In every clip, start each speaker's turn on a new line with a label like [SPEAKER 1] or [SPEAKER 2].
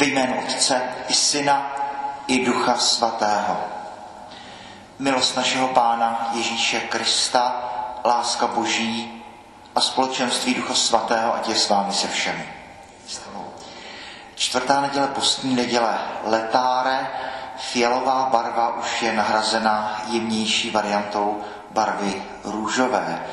[SPEAKER 1] Ve jménu Otce i Syna i Ducha Svatého. Milost našeho Pána Ježíše Krista, láska Boží a společenství Ducha Svatého, ať je s vámi se všemi. Čtvrtá neděle, postní neděle, letáre, fialová barva už je nahrazena jemnější variantou barvy růžové.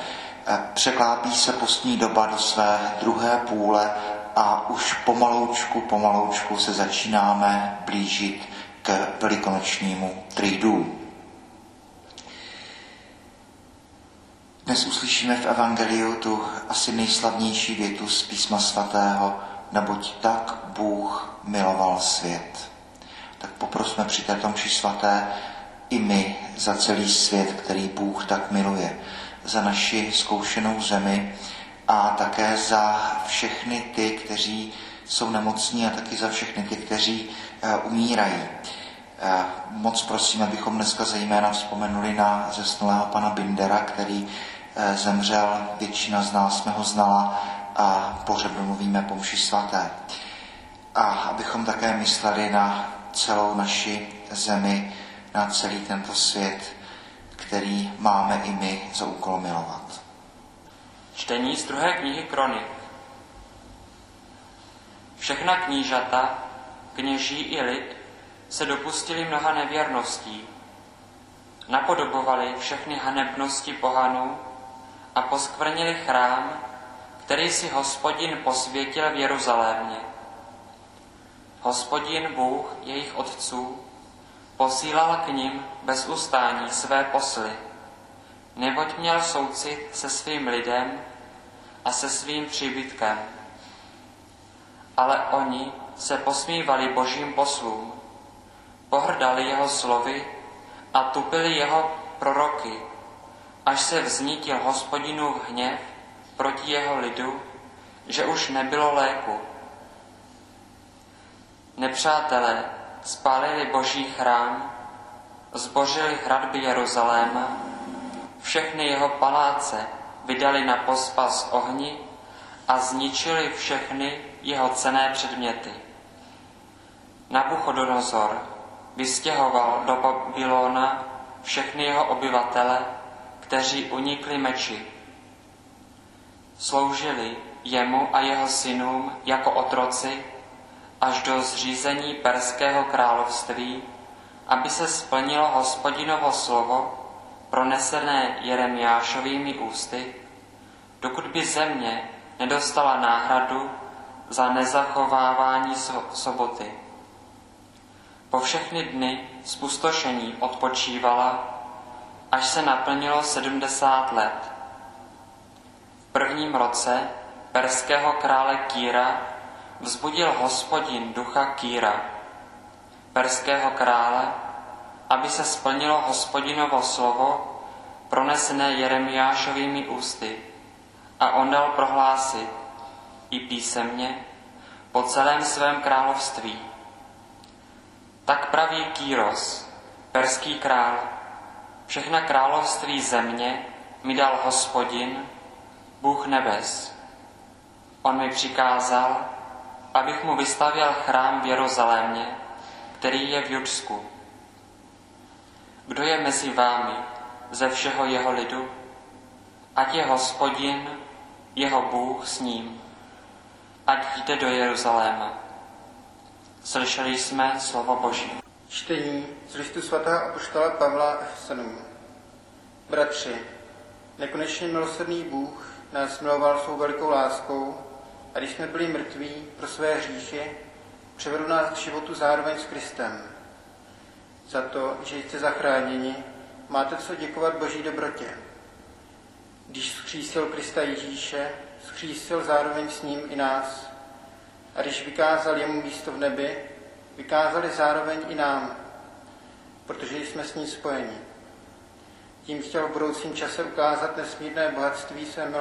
[SPEAKER 1] Překlápí se postní doba do své druhé půle a už pomaloučku, pomaloučku se začínáme blížit k velikonočnímu tridu. Dnes uslyšíme v Evangeliu tu asi nejslavnější větu z písma svatého, neboť tak Bůh miloval svět. Tak poprosme při této mši svaté i my za celý svět, který Bůh tak miluje, za naši zkoušenou zemi, a také za všechny ty, kteří jsou nemocní a taky za všechny ty, kteří uh, umírají. Uh, moc prosím, abychom dneska zejména vzpomenuli na zesnulého pana Bindera, který uh, zemřel, většina z nás jsme ho znala a pohřeb domluvíme po mši svaté. A abychom také mysleli na celou naši zemi, na celý tento svět, který máme i my za úkol milovat.
[SPEAKER 2] Čtení z druhé knihy Kronik. Všechna knížata, kněží i lid se dopustili mnoha nevěrností. Napodobovali všechny hanebnosti pohanů a poskvrnili chrám, který si hospodin posvětil v Jeruzalémě. Hospodin Bůh jejich otců posílal k ním bez ustání své posly neboť měl soucit se svým lidem a se svým příbytkem. Ale oni se posmívali božím poslům, pohrdali jeho slovy a tupili jeho proroky, až se vznítil hospodinův hněv proti jeho lidu, že už nebylo léku. Nepřátelé spálili boží chrám, zbořili hradby Jeruzaléma všechny jeho paláce vydali na pospas ohni a zničili všechny jeho cené předměty. Nabuchodonozor vystěhoval do Babylona všechny jeho obyvatele, kteří unikli meči. Sloužili jemu a jeho synům jako otroci až do zřízení Perského království, aby se splnilo hospodinovo slovo, pronesené Jeremiášovými ústy, dokud by země nedostala náhradu za nezachovávání soboty. Po všechny dny spustošení odpočívala, až se naplnilo 70 let. V prvním roce perského krále Kýra vzbudil hospodin ducha Kýra, perského krále, aby se splnilo hospodinovo slovo, pronesené Jeremiášovými ústy. A on dal prohlásit i písemně po celém svém království. Tak praví Kýros, perský král, všechna království země mi dal hospodin, Bůh nebes. On mi přikázal, abych mu vystavěl chrám v Jeruzalémě, který je v Judsku kdo je mezi vámi ze všeho jeho lidu? Ať je hospodin, jeho Bůh s ním. Ať jde do Jeruzaléma. Slyšeli jsme slovo Boží.
[SPEAKER 3] Čtení z listu svatého apoštola Pavla F7. Bratři, nekonečně milosrdný Bůh nás miloval svou velikou láskou a když jsme byli mrtví pro své hříchy, převedl nás k životu zároveň s Kristem za to, že jste zachráněni, máte co děkovat Boží dobrotě. Když skřísil Krista Ježíše, skřísil zároveň s ním i nás. A když vykázal jemu místo v nebi, vykázali zároveň i nám, protože jsme s ní spojeni. Tím chtěl v budoucím čase ukázat nesmírné bohatství své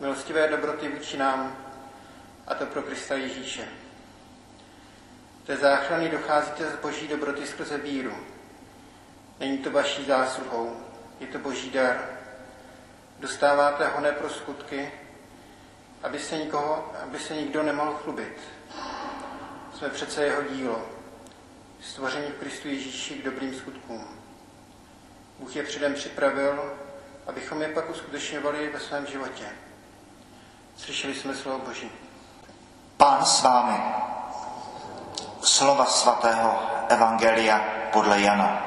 [SPEAKER 3] milostivé dobroty vůči nám, a to pro Krista Ježíše. Té záchrany docházíte z boží dobroty skrze víru. Není to vaší zásluhou, je to boží dar. Dostáváte ho ne pro skutky, aby se, nikoho, aby se nikdo nemohl chlubit. Jsme přece jeho dílo, stvoření v Kristu Ježíši k dobrým skutkům. Bůh je předem připravil, abychom je pak uskutečňovali ve svém životě. Slyšeli jsme slovo Boží.
[SPEAKER 1] Pán s vámi. Slova svatého Evangelia podle Jana.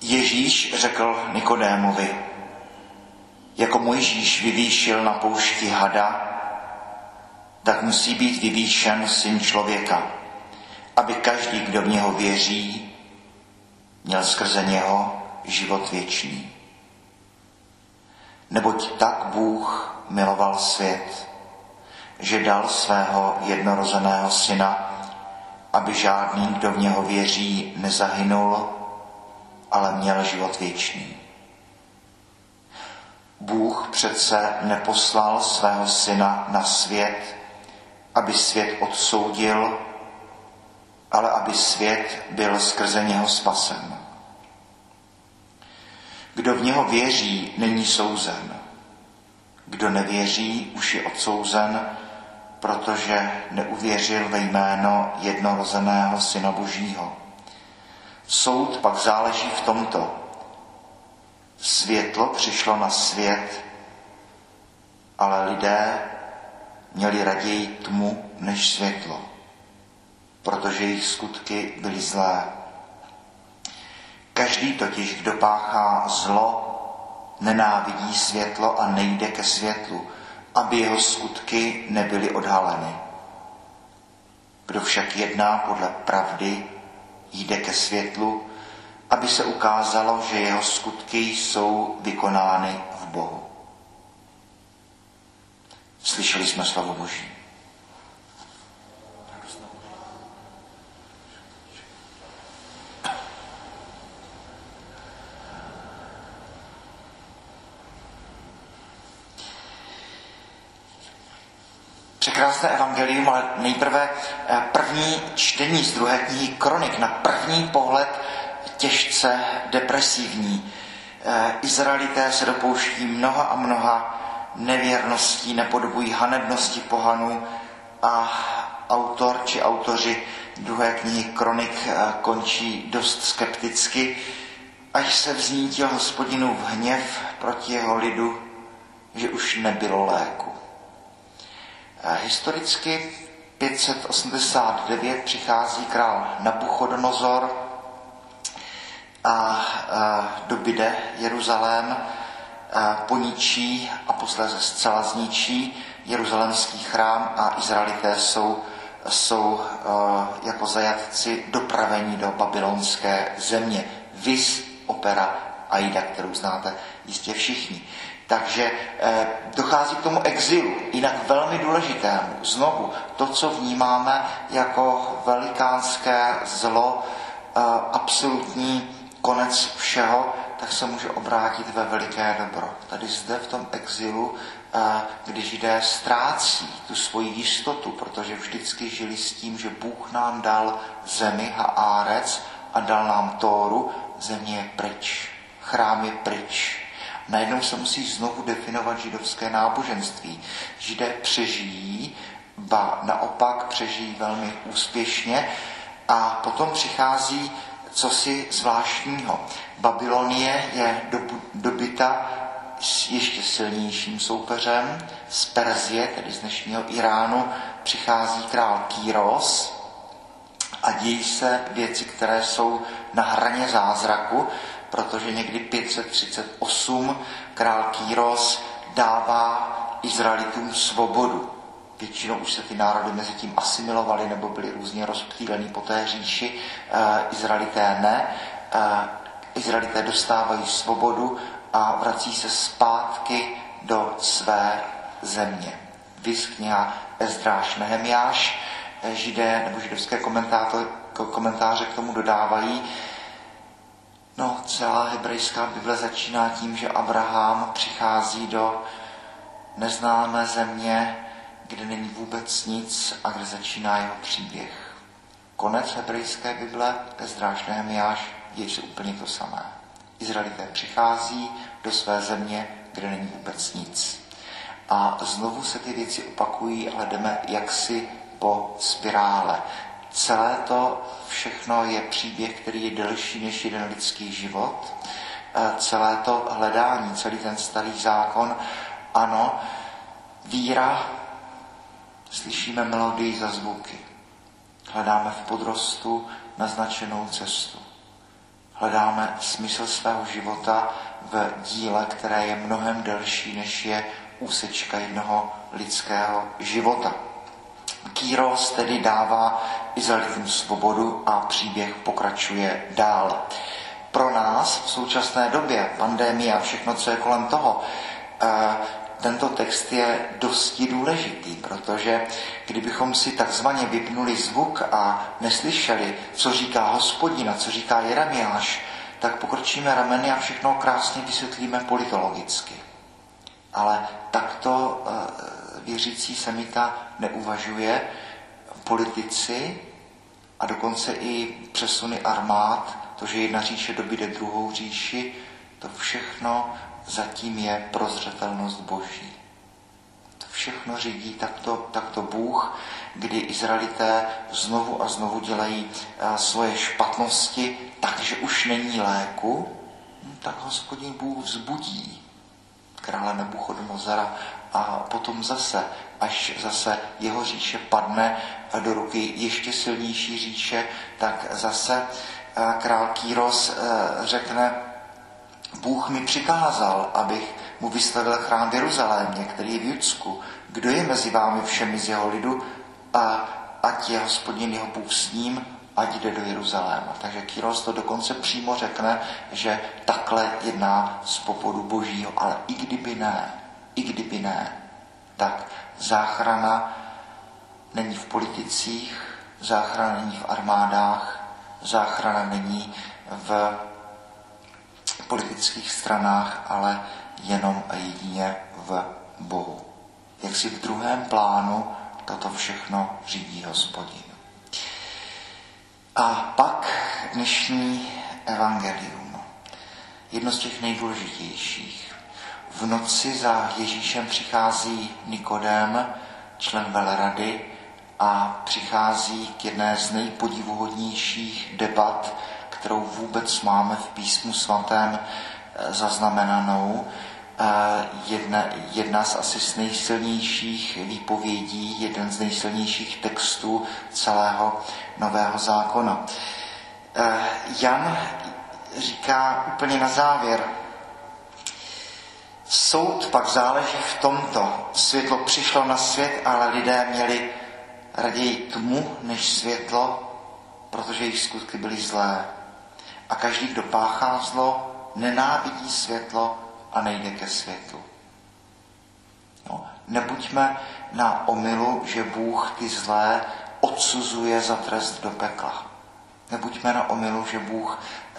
[SPEAKER 1] Ježíš řekl Nikodémovi, jako Mojžíš vyvýšil na poušti hada, tak musí být vyvýšen syn člověka, aby každý, kdo v něho věří, měl skrze něho život věčný. Neboť tak Bůh miloval svět, že dal svého jednorozeného syna, aby žádný, kdo v něho věří, nezahynul, ale měl život věčný. Bůh přece neposlal svého syna na svět, aby svět odsoudil, ale aby svět byl skrze něho spasen. Kdo v něho věří, není souzen. Kdo nevěří, už je odsouzen, protože neuvěřil ve jméno jednorozeného Syna Božího. Soud pak záleží v tomto. Světlo přišlo na svět, ale lidé měli raději tmu než světlo, protože jejich skutky byly zlé. Každý totiž, kdo páchá zlo, nenávidí světlo a nejde ke světlu, aby jeho skutky nebyly odhaleny. Kdo však jedná podle pravdy, jde ke světlu, aby se ukázalo, že jeho skutky jsou vykonány v Bohu. Slyšeli jsme slovo Boží. Překrásné evangelium, ale nejprve eh, první čtení z druhé knihy Kronik, na první pohled těžce depresivní. Eh, Izraelité se dopouští mnoha a mnoha nevěrností, nepodobují hanebnosti pohanů a autor či autoři druhé knihy Kronik eh, končí dost skepticky, až se vznítil hospodinu v hněv proti jeho lidu, že už nebylo léku. Eh, historicky 589 přichází král Nabuchodonozor a dobyde Jeruzalém, poničí a posléze zcela zničí jeruzalemský chrám a Izraelité jsou, jsou jako zajatci dopravení do babylonské země. Vis opera Aida, kterou znáte jistě všichni. Takže eh, dochází k tomu exilu, jinak velmi důležitému. Znovu, to, co vnímáme jako velikánské zlo, eh, absolutní konec všeho, tak se může obrátit ve veliké dobro. Tady zde v tom exilu, eh, když jde ztrácí tu svoji jistotu, protože vždycky žili s tím, že Bůh nám dal zemi a árec a dal nám Tóru, země je pryč, chrám je pryč. Najednou se musí znovu definovat židovské náboženství. Židé přežijí, ba naopak přežijí velmi úspěšně a potom přichází cosi zvláštního. Babylonie je dobyta s ještě silnějším soupeřem. Z Perzie, tedy z dnešního Iránu, přichází král Kýros a dějí se věci, které jsou na hraně zázraku, protože někdy 538 král Kýros dává Izraelitům svobodu. Většinou už se ty národy mezi tím asimilovaly nebo byly různě rozptýlený po té říši. E, Izraelité ne. E, Izraelité dostávají svobodu a vrací se zpátky do své země. Vys kniha Ezdráš Nehemiáš, eh, židé nebo židovské komentáře k tomu dodávají, No, celá hebrejská Bible začíná tím, že Abraham přichází do neznámé země, kde není vůbec nic a kde začíná jeho příběh. Konec hebrejské Bible, Ezdráš Nehemiáš, děje se úplně to samé. Izraelité přichází do své země, kde není vůbec nic. a znovu se ty věci opakují, ale jdeme jaksi po spirále. Celé to všechno je příběh, který je delší než jeden lidský život. E, celé to hledání, celý ten starý zákon, ano, víra, slyšíme melodii za zvuky. Hledáme v podrostu naznačenou cestu. Hledáme smysl svého života v díle, které je mnohem delší, než je úsečka jednoho lidského života. Kýros tedy dává Izraelitům svobodu a příběh pokračuje dál. Pro nás v současné době, pandémie a všechno, co je kolem toho, eh, tento text je dosti důležitý, protože kdybychom si takzvaně vypnuli zvuk a neslyšeli, co říká hospodin a co říká Jeremiáš, tak pokročíme rameny a všechno krásně vysvětlíme politologicky. Ale takto eh, věřící semita neuvažuje. Politici a dokonce i přesuny armád, to, že jedna říše dobíde druhou říši, to všechno zatím je prozřetelnost Boží. To všechno řídí takto, takto Bůh, kdy Izraelité znovu a znovu dělají eh, svoje špatnosti, takže už není léku, hm, tak hospodin Bůh vzbudí krále Nebuchodonozara a potom zase, až zase jeho říše padne do ruky ještě silnější říše, tak zase eh, král Kýros eh, řekne, Bůh mi přikázal, abych mu vystavil chrám v Jeruzalémě, který je v Judsku. Kdo je mezi vámi všemi z jeho lidu a ať je hospodin jeho Bůh s ním, ať jde do Jeruzaléma. Takže Kyros to dokonce přímo řekne, že takhle jedná z popodu božího. Ale i kdyby ne, i kdyby ne, tak záchrana není v politicích, záchrana není v armádách, záchrana není v politických stranách, ale jenom a jedině v Bohu. Jak si v druhém plánu toto všechno řídí hospodin. A pak dnešní evangelium. Jedno z těch nejdůležitějších. V noci za Ježíšem přichází Nikodém, člen velerady, a přichází k jedné z nejpodivuhodnějších debat, kterou vůbec máme v písmu svatém eh, zaznamenanou. Eh, jedna, jedna z asi z nejsilnějších výpovědí, jeden z nejsilnějších textů celého Nového zákona. Eh, Jan říká úplně na závěr, soud pak záleží v tomto. Světlo přišlo na svět, ale lidé měli raději tmu než světlo, protože jejich skutky byly zlé. A každý, kdo páchá zlo, nenávidí světlo a nejde ke světlu. No, nebuďme na omilu, že Bůh ty zlé odsuzuje za trest do pekla. Nebuďme na omilu, že Bůh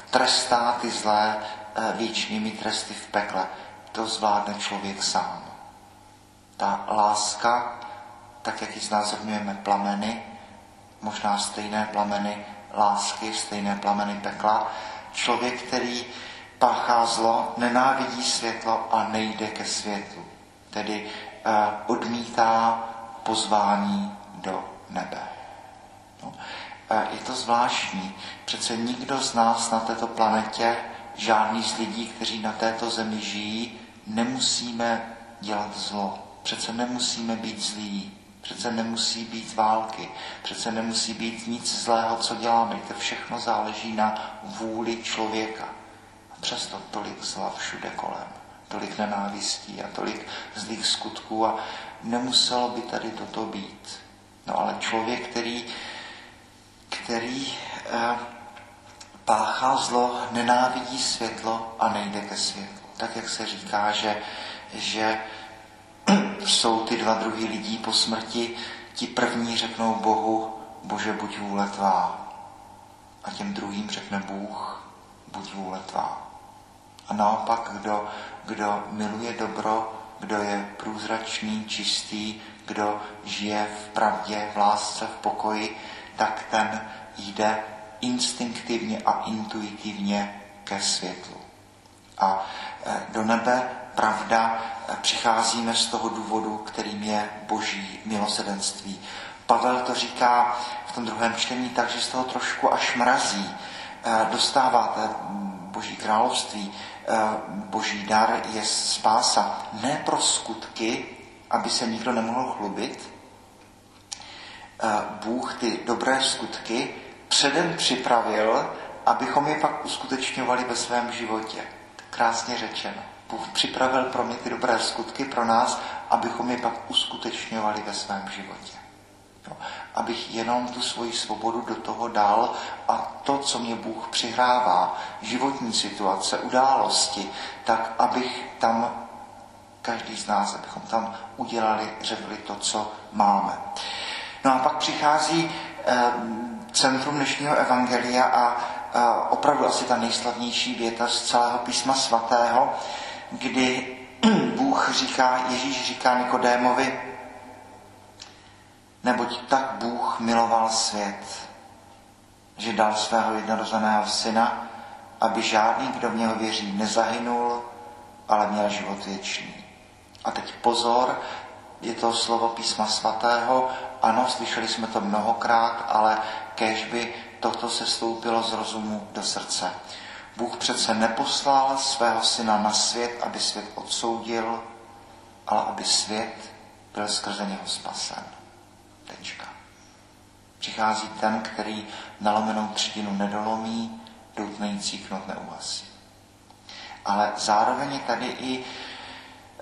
[SPEAKER 1] trestá ty zlé eh, věčnými tresty v pekle. To zvládne člověk sám. Ta láska, tak jak ji znázorňujeme plameny, možná stejné plameny lásky, stejné plameny pekla, člověk, který páchá zlo, nenávidí světlo a nejde ke světlu. Tedy uh, odmítá pozvání do nebe. No. Je to zvláštní. Přece nikdo z nás na této planetě, žádný z lidí, kteří na této zemi žijí, nemusíme dělat zlo. Přece nemusíme být zlí. Přece nemusí být války. Přece nemusí být nic zlého, co děláme. To všechno záleží na vůli člověka. A přesto tolik zla všude kolem. Tolik nenávistí a tolik zlých skutků a nemuselo by tady toto být. No ale člověk, který, který eh, páchá zlo, nenávidí světlo a nejde ke světlu. Tak jak se říká, že, že jsou ty dva druhy lidí po smrti, ti první řeknou Bohu, Bože, buď vůle tvá. A těm druhým řekne Bůh, buď vůle tvá. A naopak, kdo, kdo miluje dobro, kdo je průzračný, čistý, kdo žije v pravdě, v lásce, v pokoji, tak ten jde instinktivně a intuitivně ke světlu. A do nebe pravda, přicházíme z toho důvodu, kterým je boží milosedenství. Pavel to říká v tom druhém čtení tak, že z toho trošku až mrazí. Dostáváte boží království, boží dar je spása. Ne pro skutky, aby se nikdo nemohl chlubit. Bůh ty dobré skutky předem připravil, abychom je pak uskutečňovali ve svém životě. Krásně řečeno. Bůh připravil pro mě ty dobré skutky pro nás, abychom je pak uskutečňovali ve svém životě. No, abych jenom tu svoji svobodu do toho dal a to, co mě Bůh přihrává, životní situace, události, tak abych tam, každý z nás, abychom tam udělali, řekli to, co máme. No a pak přichází eh, centrum dnešního evangelia a opravdu asi ta nejslavnější věta z celého písma svatého, kdy Bůh říká, Ježíš říká Nikodémovi, neboť tak Bůh miloval svět, že dal svého jednorozeného syna, aby žádný, kdo v něho věří, nezahynul, ale měl život věčný. A teď pozor, je to slovo písma svatého, ano, slyšeli jsme to mnohokrát, ale kež by toto se stoupilo z rozumu do srdce. Bůh přece neposlal svého syna na svět, aby svět odsoudil, ale aby svět byl skrze něho spasen. Tečka. Přichází ten, který nalomenou třetinu nedolomí, doutnející knot neuhasí. Ale zároveň je tady i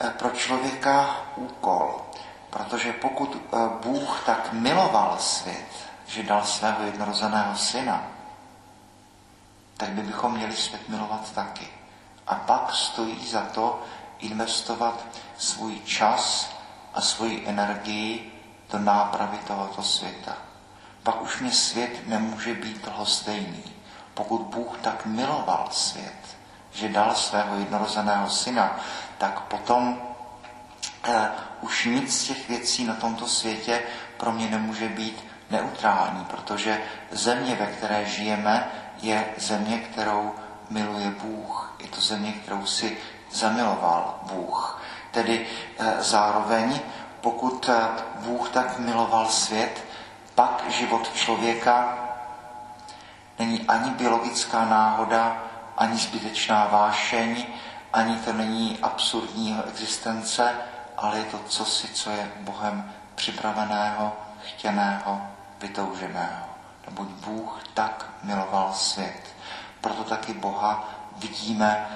[SPEAKER 1] e, pro člověka úkol, protože pokud e, Bůh tak miloval svět, že dal svého jednorozeného syna, tak my bychom měli svět milovat taky. A pak stojí za to investovat svůj čas a svoji energii do nápravy tohoto světa. Pak už mě svět nemůže být lhostejný. Pokud Bůh tak miloval svět, že dal svého jednorozeného syna, tak potom eh, už nic z těch věcí na tomto světě pro mě nemůže být neutrální, protože země, ve které žijeme, je země, kterou miluje Bůh. Je to země, kterou si zamiloval Bůh. Tedy e, zároveň, pokud e, Bůh tak miloval svět, pak život člověka není ani biologická náhoda, ani zbytečná vášeň, ani to není absurdního existence, ale je to cosi, co je Bohem připraveného, chtěného, vytouženého neboť Bůh tak miloval svět. Proto taky Boha vidíme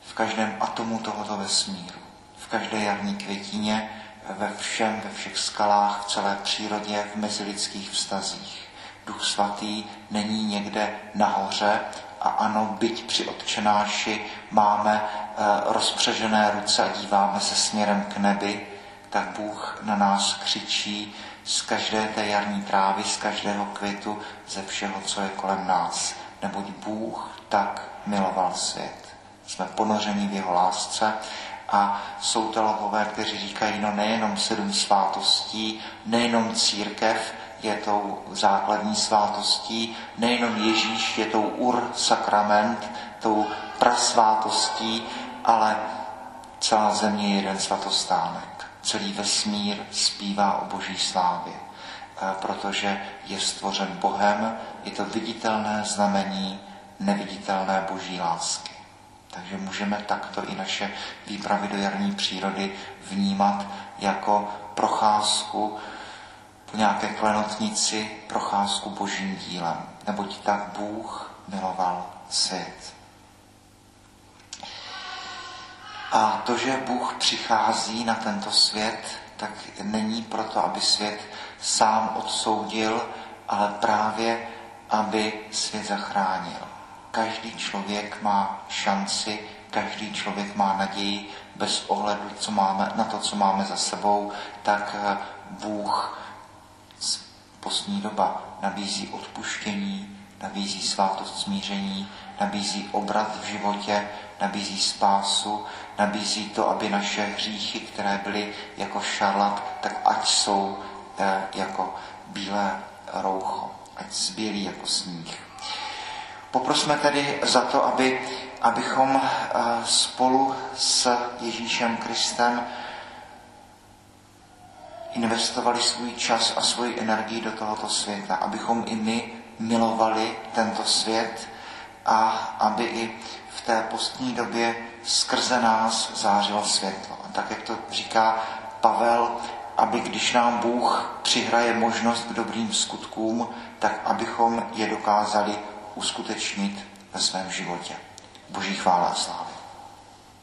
[SPEAKER 1] v každém atomu tohoto vesmíru, v každé jarní květině, ve všem, ve všech skalách, v celé přírodě, v mezilidských vztazích. Duch svatý není někde nahoře a ano, byť při odčenáši máme e, rozpřežené ruce a díváme se směrem k nebi, tak Bůh na nás křičí z každé té jarní trávy, z každého květu, ze všeho, co je kolem nás. Neboť Bůh tak miloval svět. Jsme ponoření v jeho lásce a jsou teologové, kteří říkají, no nejenom sedm svátostí, nejenom církev je tou základní svátostí, nejenom Ježíš je tou ur sakrament, tou prasvátostí, ale celá země je jeden svatostánek celý vesmír zpívá o boží slávě, eh, protože je stvořen Bohem, je to viditelné znamení neviditelné boží lásky. Takže můžeme takto i naše výpravy do jarní přírody vnímat jako procházku po nějaké klenotnici, procházku božím dílem. Neboť tak Bůh miloval svět. A to, že Bůh přichází na tento svět, tak není proto, aby svět sám odsoudil, ale právě, aby svět zachránil. Každý člověk má šanci, každý člověk má naději, bez ohledu co máme, na to, co máme za sebou, tak eh, Bůh z poslední doba nabízí odpuštění, nabízí svátost smíření, nabízí obrat v životě, nabízí spásu, nabízí to, aby naše hříchy, které byly jako šarlat, tak ať jsou eh, jako bílé roucho, ať zbělí jako sníh. Poprosme tedy za to, aby abychom eh, spolu s Ježíšem Kristem investovali svůj čas a svoji energii do tohoto světa, abychom i my milovali tento svět a aby i v té postní době skrze nás zářilo světlo. A tak, jak to říká Pavel, aby když nám Bůh přihraje možnost k dobrým skutkům, tak abychom je dokázali uskutečnit ve svém životě. Boží chvála a slávy.